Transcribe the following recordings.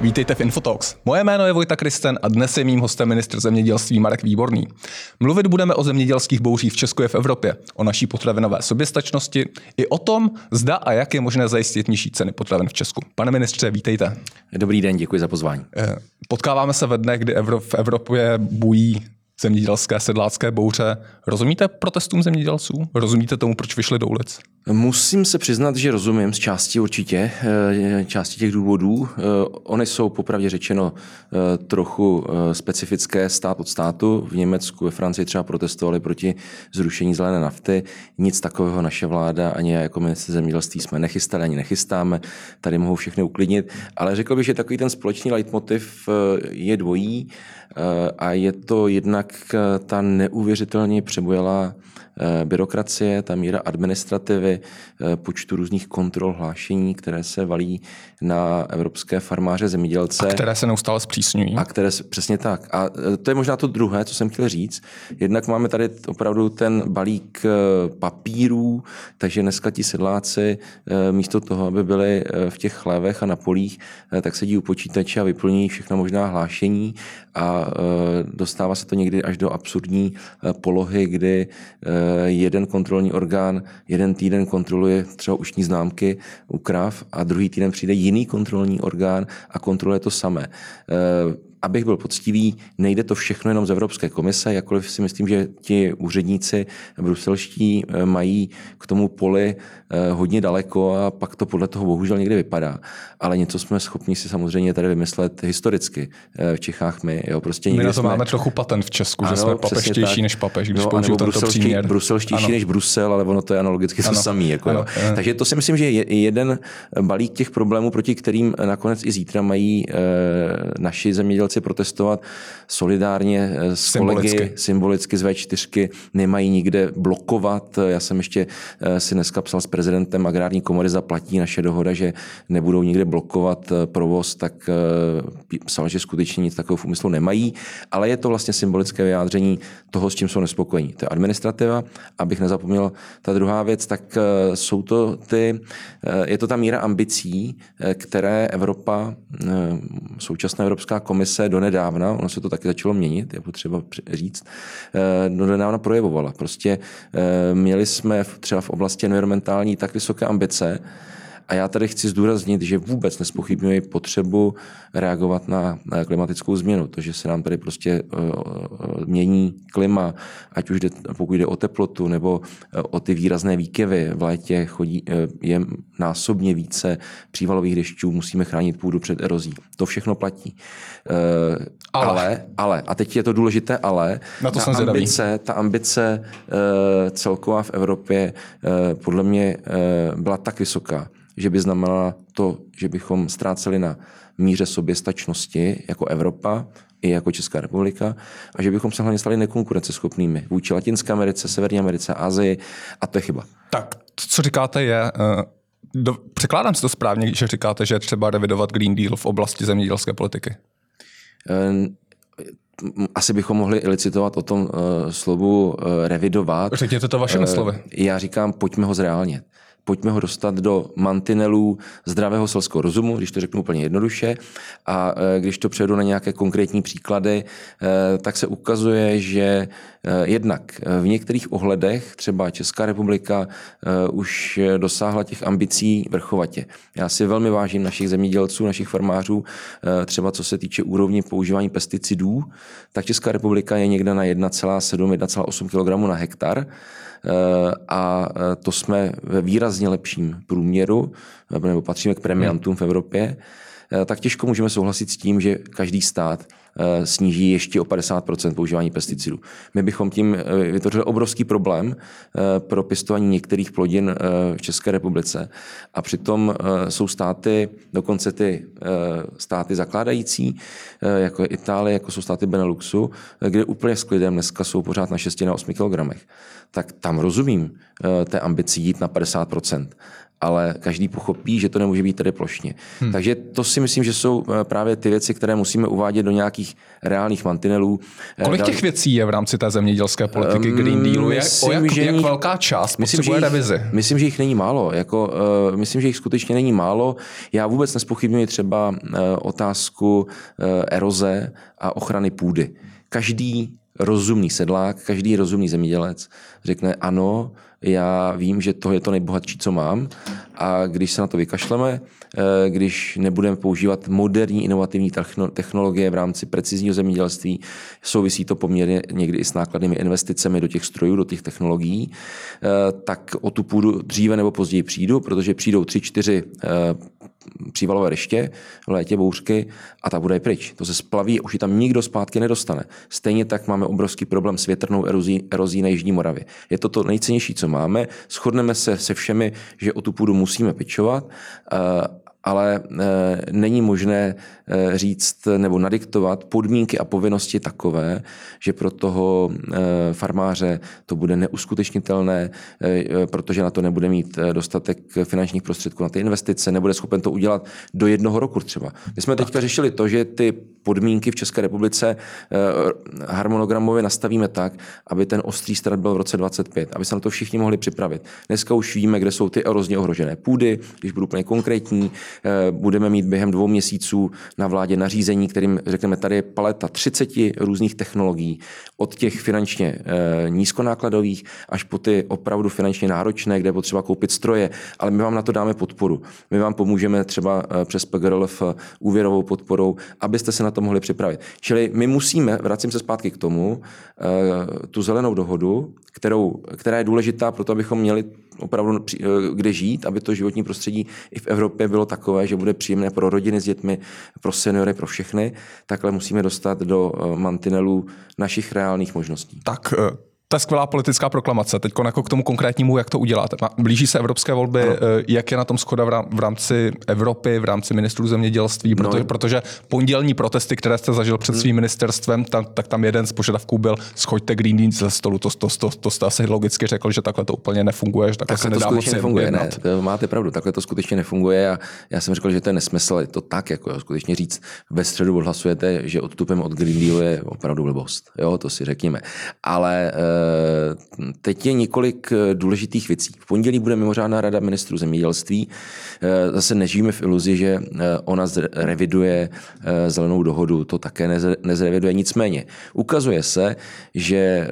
Vítejte v Infotalks. Moje jméno je Vojta Kristen a dnes je mým hostem ministr zemědělství Marek Výborný. Mluvit budeme o zemědělských bouřích v Česku i v Evropě, o naší potravinové soběstačnosti i o tom, zda a jak je možné zajistit nižší ceny potravin v Česku. Pane ministře, vítejte. Dobrý den, děkuji za pozvání. Eh, potkáváme se ve dnech, kdy v Evropě bují zemědělské sedlácké bouře. Rozumíte protestům zemědělců? Rozumíte tomu, proč vyšli do ulic? Musím se přiznat, že rozumím z části určitě, eh, části těch důvodů. Eh, Ony jsou popravdě řečeno eh, trochu specifické stát od státu. V Německu, ve Francii třeba protestovali proti zrušení zelené nafty. Nic takového naše vláda ani já jako minister zemědělství jsme nechystali ani nechystáme. Tady mohou všechny uklidnit. Ale řekl bych, že takový ten společný leitmotiv je dvojí a je to jednak ta neuvěřitelně přebujelá byrokracie, ta míra administrativy, eh, počtu různých kontrol, hlášení, které se valí na evropské farmáře, zemědělce. A které se neustále zpřísňují. A které přesně tak. A eh, to je možná to druhé, co jsem chtěl říct. Jednak máme tady opravdu ten balík papírů, takže dneska ti sedláci místo toho, aby byli v těch chlévech a na polích, tak sedí u počítače a vyplňují všechno možná hlášení a dostává se to někdy až do absurdní polohy, kdy Eh, jeden kontrolní orgán jeden týden kontroluje třeba ušní známky u krav a druhý týden přijde jiný kontrolní orgán a kontroluje to samé. Abych byl poctivý, nejde to všechno jenom z Evropské komise, jakkoliv si myslím, že ti úředníci bruselští eh, mají k tomu poli eh, hodně daleko a pak to podle toho bohužel někdy vypadá. Ale něco jsme schopni si samozřejmě tady vymyslet historicky eh, v Čechách my. Jo, prostě my na to jsme... máme trochu patent v Česku, ano, že jsme papeštější než papež, když no, použiju tento bruselští, příměr. Bruselštější ano. než Brusel, ale ono to je analogicky to samý. Jako, ano, jo. Takže to si myslím, že je jeden balík těch problémů, proti kterým nakonec i zítra mají e, naši zemědělci zemědělci protestovat solidárně eh, s symbolicky. kolegy, symbolicky z V4, nemají nikde blokovat. Já jsem ještě eh, si dneska psal s prezidentem agrární komory, zaplatí naše dohoda, že nebudou nikde blokovat eh, provoz, tak psal, že skutečně nic takového v úmyslu nemají, ale je to vlastně symbolické vyjádření toho, s čím jsou nespokojení. To je administrativa, abych nezapomněl ta druhá věc, tak jsou to ty, je to ta míra ambicí, které Evropa, současná Evropská komise do donedávna, ono se to taky začalo měnit, je potřeba říct, eh, donedávna projevovala. Prostě eh, měli jsme třeba v oblasti environmentální tak vysoké ambice, a já tady chci zdůraznit, že vůbec nespochybňuji potřebu reagovat na klimatickou změnu. To, že se nám tady prostě eh, eh, mění klima, ať už jde, pokud jde o teplotu nebo eh, o ty výrazné výkyvy. V létě chodí, je násobně více přívalových dešťů, musíme chránit půdu před erozí. To všechno platí. Ale, ale, ale a teď je to důležité ale, na to ta, jsem ambice, ta ambice celková v Evropě podle mě byla tak vysoká, že by znamenala to, že bychom ztráceli na míře soběstačnosti jako Evropa i jako Česká republika a že bychom se hlavně stali nekonkurenceschopnými vůči Latinské Americe, Severní Americe, Asii a to je chyba. Tak, to, co říkáte je, uh... Do, překládám si to správně, že říkáte, že je třeba revidovat Green Deal v oblasti zemědělské politiky. Uh, asi bychom mohli licitovat o tom uh, slovu uh, revidovat. Řekněte to vašimi uh, slovy. Já říkám, pojďme ho zreálnit pojďme ho dostat do mantinelů zdravého selského rozumu, když to řeknu úplně jednoduše. A e, když to přejdu na nějaké konkrétní příklady, e, tak se ukazuje, že e, jednak v některých ohledech třeba Česká republika už dosáhla těch ambicí vrchovatě. Já si velmi vážím našich zemědělců, našich farmářů, třeba co se týče úrovně používání pesticidů, tak Česká republika je někde na 1,7-1,8 kg na hektar. A to jsme ve výrazně lepším průměru, nebo patříme k premiantům v Evropě, eh, tak těžko můžeme souhlasit s tím, že každý stát sníží ještě o 50% používání pesticidů. My bychom tím eh, vytvořili obrovský problém eh, pro pěstování některých plodin v České republice. A přitom jsou státy, dokonce ty státy zakládající, jako je Itálie, jako jsou státy Beneluxu, kde úplně s klidem dneska jsou pořád na 6 na 8 kg. Tak tam rozumím té ambici jít na 50 ale každý pochopí, že to nemůže být tady plošně. Hmm. Takže to si myslím, že jsou právě ty věci, které musíme uvádět do nějakých reálných mantinelů. Kolik těch věcí je v rámci té zemědělské politiky Green Dealu? Myslím, jak, o jak, že jak velká část myslím, že jich, revizi? Myslím, že jich není málo. Jako, uh, myslím, že jich skutečně není málo. Já vůbec nespochybnuji třeba uh, otázku uh, eroze a ochrany půdy. Každý rozumný sedlák, každý rozumný zemědělec řekne ano, já vím, že to je to nejbohatší, co mám a když se na to vykašleme, eh, když nebudeme používat moderní inovativní technologie v rámci precizního zemědělství, souvisí to poměrně někdy i s nákladnými investicemi do těch strojů, do těch technologií, eh, tak o tu půdu dříve nebo později přijdu, protože přijdou tři, čtyři eh, přívalové reště, v létě bouřky a ta bude pryč. To se splaví, už ji tam nikdo zpátky nedostane. Stejně tak máme obrovský problém s větrnou erozí, erozí na Jižní Moravě. Je to to nejcennější, co máme. Shodneme se se všemi, že o tu půdu musíme pečovat ale eh, není možné eh, říct nebo nadiktovat podmínky a povinnosti takové, že pro toho eh, farmáře to bude neuskutečnitelné, protože na to nebude mít dostatek finančních prostředků na ty investice, nebude schopen to udělat do jednoho roku třeba. My jsme teďka řešili to, že ty podmínky v České republice harmonogramově nastavíme tak, aby ten ostrý start byl v roce 25, aby se na to všichni mohli připravit. Dneska už víme, kde jsou ty erozně ohrožené půdy, když budu úplně konkrétní, budeme mít během dvou měsíců na vládě nařízení, kterým řekneme, tady je paleta 30 různých technologií, od těch finančně eh, nízkonákladových až po ty opravdu finančně náročné, kde je potřeba koupit stroje, ale my vám na to dáme podporu. My vám pomůžeme třeba eh, přes PGRLF úvěrovou podporou, abyste se na to mohli připravit. Čili my musíme, vracím se zpátky k tomu, tu zelenou dohodu, kterou, která je důležitá pro to, abychom měli opravdu kde žít, aby to životní prostředí i v Evropě bylo takové, že bude příjemné pro rodiny s dětmi, pro seniory, pro všechny, takhle musíme dostat do eh, mantinelů našich reálných možností. Tak eh, je skvělá politická proklamace. Teď jako k tomu konkrétnímu, jak to uděláte. Blíží se evropské volby, ano. Eh, jak je na tom schoda v rámci Evropy, v rámci ministrů zemědělství, protože, no. protože pondělní protesty, které jste zažil před hmm. svým ministerstvem, tam, tak tam jeden z požadavků byl schoďte Green Deal ze stolu. To, to, to, to jste asi logicky řekl, že takhle to úplně nefunguje, že takhle, takhle se to skutečně nefunguje. Ne, to máte pravdu, takhle to skutečně nefunguje a já jsem řekl, že to je nesmysl, je to tak, jako skutečně říct, ve středu odhlasujete, že odstupem od Green Dealu je opravdu blbost. Jo, to si řekněme. Ale Eh, teď je několik eh, důležitých věcí. V pondělí bude mimořádná rada ministrů zemědělství. Eh, zase nežijeme v iluzi, že ona reviduje zelenou dohodu. To také nezreviduje. Nicméně ukazuje se, že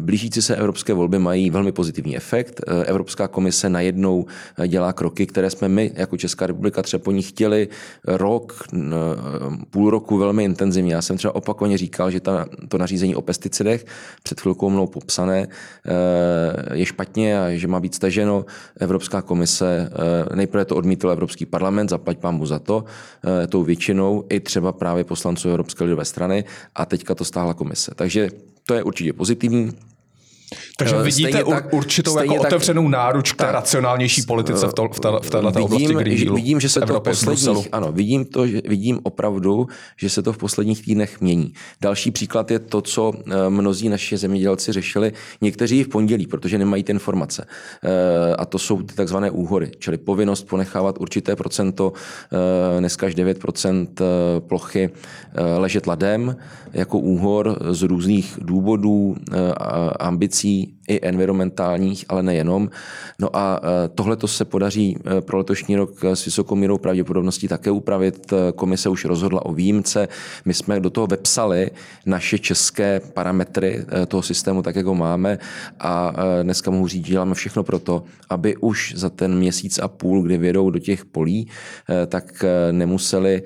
blížící se evropské volby mají velmi pozitivní efekt. Evropská komise najednou dělá kroky, které jsme my jako Česká republika třeba po ní chtěli rok, půl roku velmi intenzivně. Já jsem třeba opakovaně říkal, že ta, to nařízení o pesticidech před chvilkou mnou popsané Eh, je špatně a že má být staženo. Evropská komise, eh, nejprve to odmítl Evropský parlament, zaplať mu za to, eh, tou většinou, i třeba právě poslanců Evropské lidové strany a teďka to stáhla komise. Takže to je určitě pozitivní. Takže vidíte stejně tak, určitou jako tak, otevřenou náruč k té racionálnější politice v, to, v, té, v této vidím, oblasti Green. Vidím, že se to v posledních, ano, vidím to, že, vidím opravdu, že se to v posledních týdnech mění. Další příklad je to, co eh, mnozí naši zemědělci řešili, někteří v pondělí, protože nemají ty informace. Eh, a to jsou ty takzvané úhory, čili povinnost ponechávat určité procento, eh, dneska až 9% plochy ležet ladem jako úhor z různých důvodů, ambicí see i environmentálních, ale nejenom. No a e, tohle to se podaří e, pro letošní rok s vysokou mírou pravděpodobností také upravit. E, komise už rozhodla o výjimce. My jsme do toho vepsali naše české parametry toho systému, tak jak ho máme a dneska mohu říct, že děláme všechno pro to, aby už za ten měsíc a půl, kdy vědou do těch polí, tak nemuseli,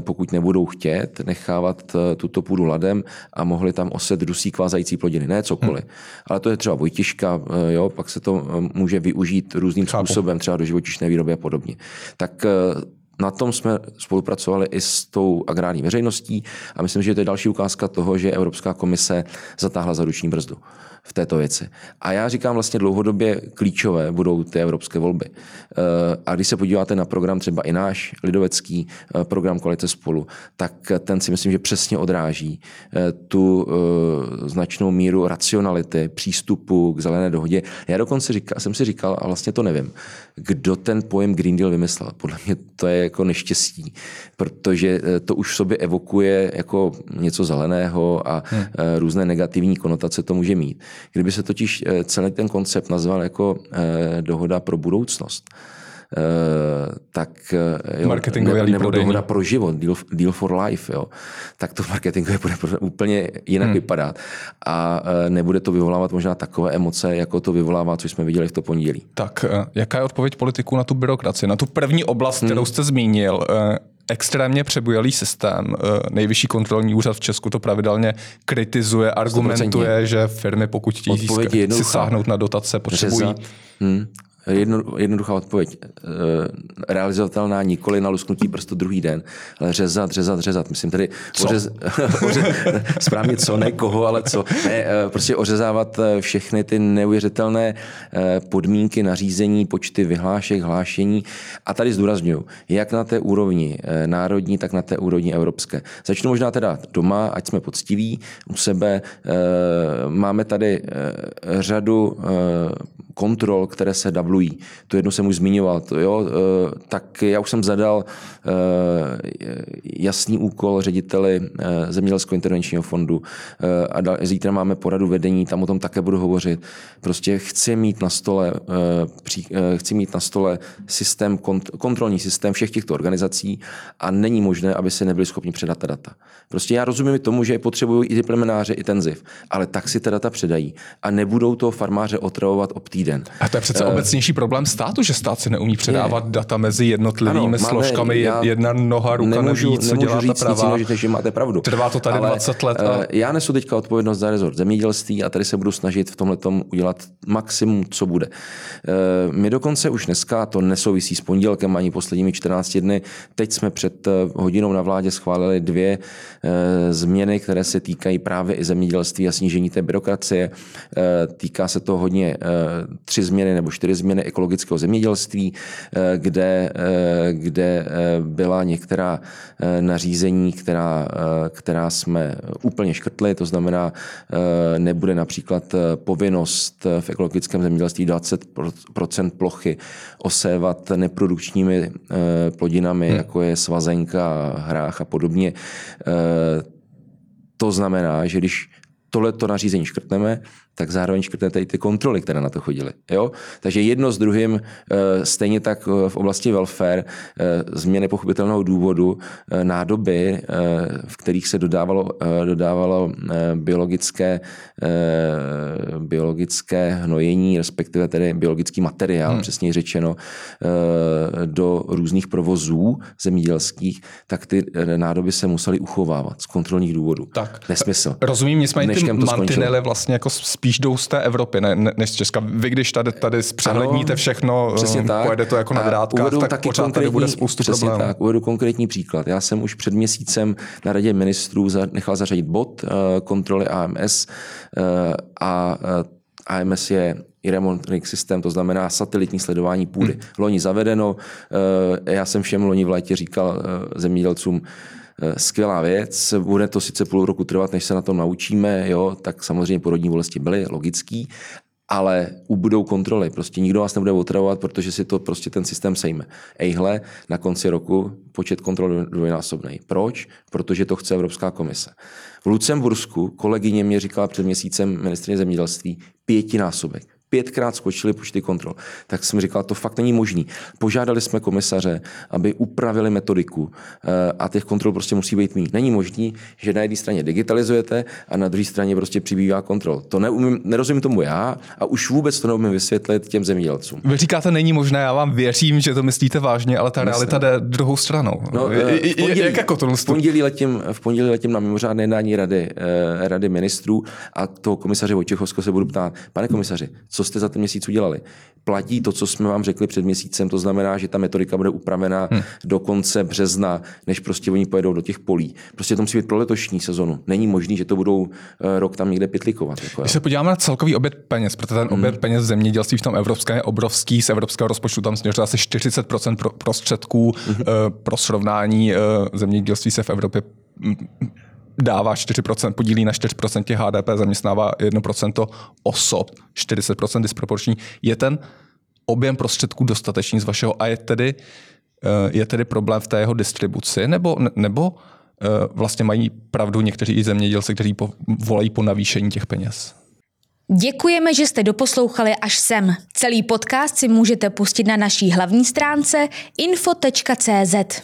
pokud nebudou chtět, nechávat tuto půdu ladem a mohli tam oset dusík vázající plodiny. Ne cokoliv. Hmm. Ale to je třeba vojtiška, eh, jo, pak se to eh, může využít různým Chápu. způsobem, třeba do živočišné výroby a podobně. Tak eh, na tom jsme spolupracovali i s tou agrární veřejností a myslím, že to je další ukázka toho, že Evropská komise zatáhla za ruční brzdu v této věci. A já říkám vlastně dlouhodobě klíčové budou ty evropské volby. Eh, a když se podíváte na program třeba i náš lidovecký eh, program Koalice spolu, tak ten si myslím, že přesně odráží eh, tu značnou míru racionality, přístupu k zelené dohodě. Já dokonce říkal, jsem si říkal, a vlastně to nevím, kdo ten pojem Green Deal vymyslel. Podle mě to je jako neštěstí, protože to už v sobě evokuje jako něco zeleného a hmm. různé negativní konotace to může mít. Kdyby se totiž celý ten koncept nazval jako dohoda pro budoucnost, Eh, tak eh, jo, ne, nebo dohoda pro život, deal, deal for life, jo, tak to marketingově bude úplně jinak hmm. vypadat a eh, nebude to vyvolávat možná takové emoce, jako to vyvolává, co jsme viděli v to pondělí. Tak jaká je odpověď politiků na tu byrokracii, na tu první oblast, kterou hmm. jste zmínil? extrémně přebujelý systém. Nejvyšší kontrolní úřad v Česku to pravidelně kritizuje, argumentuje, 100%. že firmy, pokud chtějí si sáhnout na dotace, potřebují. Hmm. Jedno, jednoduchá odpověď. Eh, realizovatelná nikoli na lusknutí prstu druhý den, ale řezat, řezat, řezat. Myslím tedy ořez, ořez, správně co, ne koho, ale co. Ne, eh, prostě ořezávat eh, všechny ty neuvěřitelné podmínky, nařízení, počty vyhlášek, hlášení. A tady zdůraznuju, jak na té úrovni národní, tak na té úrovni evropské. Začnu možná teda doma, ať jsme poctiví u sebe. Máme tady řadu kontrol, které se dublují. To jedno jsem už zmiňoval. To, jo, eh, tak já už jsem zadal eh, jasný úkol řediteli eh, Zemědělského intervenčního fondu a zítra máme poradu vedení, tam o tom také budu hovořit. Prostě chci mít na stole, chci mít na stole systém, kontrolní systém všech těchto organizací a není možné, aby se nebyli schopni předat ta data. Prostě já rozumím tomu, že potřebují i plemenáře, i ten ZIV, ale tak si ta data předají a nebudou to farmáře otravovat o týden. A to je přece uh, obecnější problém státu, že stát si neumí předávat je. data mezi jednotlivými ano, složkami. Já jedna noha, ruka nemůžu, neví, co dělá říct ta pravá. Nic, že máte pravdu. Trvá to tady Ale, 20 let. A... Uh, já nesu teďka odpovědnost za rezort zemědělství a tady se budu snažit v tomhle udělat maximum, co bude. Uh, my dokonce už dneska, to nesouvisí s pondělkem ani posledními 14 dny, teď jsme před hodinou na vládě schválili dvě změny, které se týkají právě i zemědělství a snížení té byrokracie. Týká se to hodně tři změny nebo čtyři změny ekologického zemědělství, eh, kde, eh, kde eh, byla některá nařízení, která, která jsme úplně škrtli, to znamená, nebude například povinnost v ekologickém zemědělství 20% plochy osévat neprodukčními plodinami, hmm. jako je svazenka, hrách a podobně. To znamená, že když tohleto nařízení škrtneme, tak zároveň škrtnete i ty kontroly, které na to chodily. Jo? Takže jedno s druhým, eh, stejně tak eh, v oblasti welfare, eh, změny pochopitelného důvodu, nádoby, v kterých se dodávalo, dodávalo biologické, biologické hnojení, respektive tedy biologický materiál, hmm. přesněji řečeno, do různých provozů zemědělských, tak ty nádoby se musely uchovávat z kontrolních důvodů. Tak. Nesmysl. Rozumím, nicméně ty mantinely vlastně jako spíš jdou z té Evropy, ne, ne, než z Česka. Vy, když tady, tady zpřehledníte ano, všechno, přesně um, tak. pojede to jako na drátkách, tak taky pořád tady bude spoustu přesně problémů. tak, uvedu konkrétní příklad. Já jsem už před měsícem na radě ministrů za, nechal zařadit bod uh, kontroly AMS uh, a uh, AMS je i remontní systém, to znamená satelitní sledování půdy. Hmm. Loni zavedeno, já jsem všem loni v létě říkal zemědělcům, Eh, skvělá věc. Bude to sice půl roku trvat, než se na tom naučíme, jo, tak samozřejmě porodní bolesti byly logický, ale ubudou kontroly. Prostě nikdo vás nebude otravovat, protože si to prostě ten systém sejme. Ejhle, na konci roku počet kontrol dvojnásobný. Proč? Protože to chce Evropská komise. V Lucembursku kolegyně mě říkala před měsícem ministrině zemědělství pětinásobek pětkrát skočily počty kontrol. Tak jsem říkal, to fakt není možný. Požádali jsme komisaře, aby upravili metodiku eh, a těch kontrol prostě musí být mít. Není možný, že na jedné straně digitalizujete a na druhé straně prostě přibývá kontrol. To neumím, nerozumím tomu já a už vůbec to neumím vysvětlit těm zemědělcům. Vy říkáte, není možné, já vám věřím, že to myslíte vážně, ale ta Myslím. realita jde druhou stranou. No, v pondělí, jak jako to v pondělí, letím, v pondělí letím na mimořádné jednání rady, eh, rady ministrů a toho komisaře Vojčechovského se budu ptát, pane komisaři, co jste za ten měsíc udělali. Platí to, co jsme vám řekli před měsícem, to znamená, že ta metodika bude upravena hmm. do konce března, než prostě oni pojedou do těch polí. Prostě to musí být pro letošní sezonu. Není možný, že to budou eh, rok tam někde pitlikovat. Jako, Když se podíváme na celkový oběd peněz, protože ten oběd hmm. peněz v zemědělství v tom evropském je obrovský, z evropského rozpočtu tam směřuje asi 40% prostředků hmm. pro srovnání eh, zemědělství se v Evropě dává 4%, podílí na 4% HDP, zaměstnává 1% osob, 40% disproporční. Je ten objem prostředků dostatečný z vašeho a je tedy je tedy problém v té jeho distribuci, nebo, nebo vlastně mají pravdu někteří i zemědělci, kteří po, volají po navýšení těch peněz? Děkujeme, že jste doposlouchali až sem. Celý podcast si můžete pustit na naší hlavní stránce info.cz.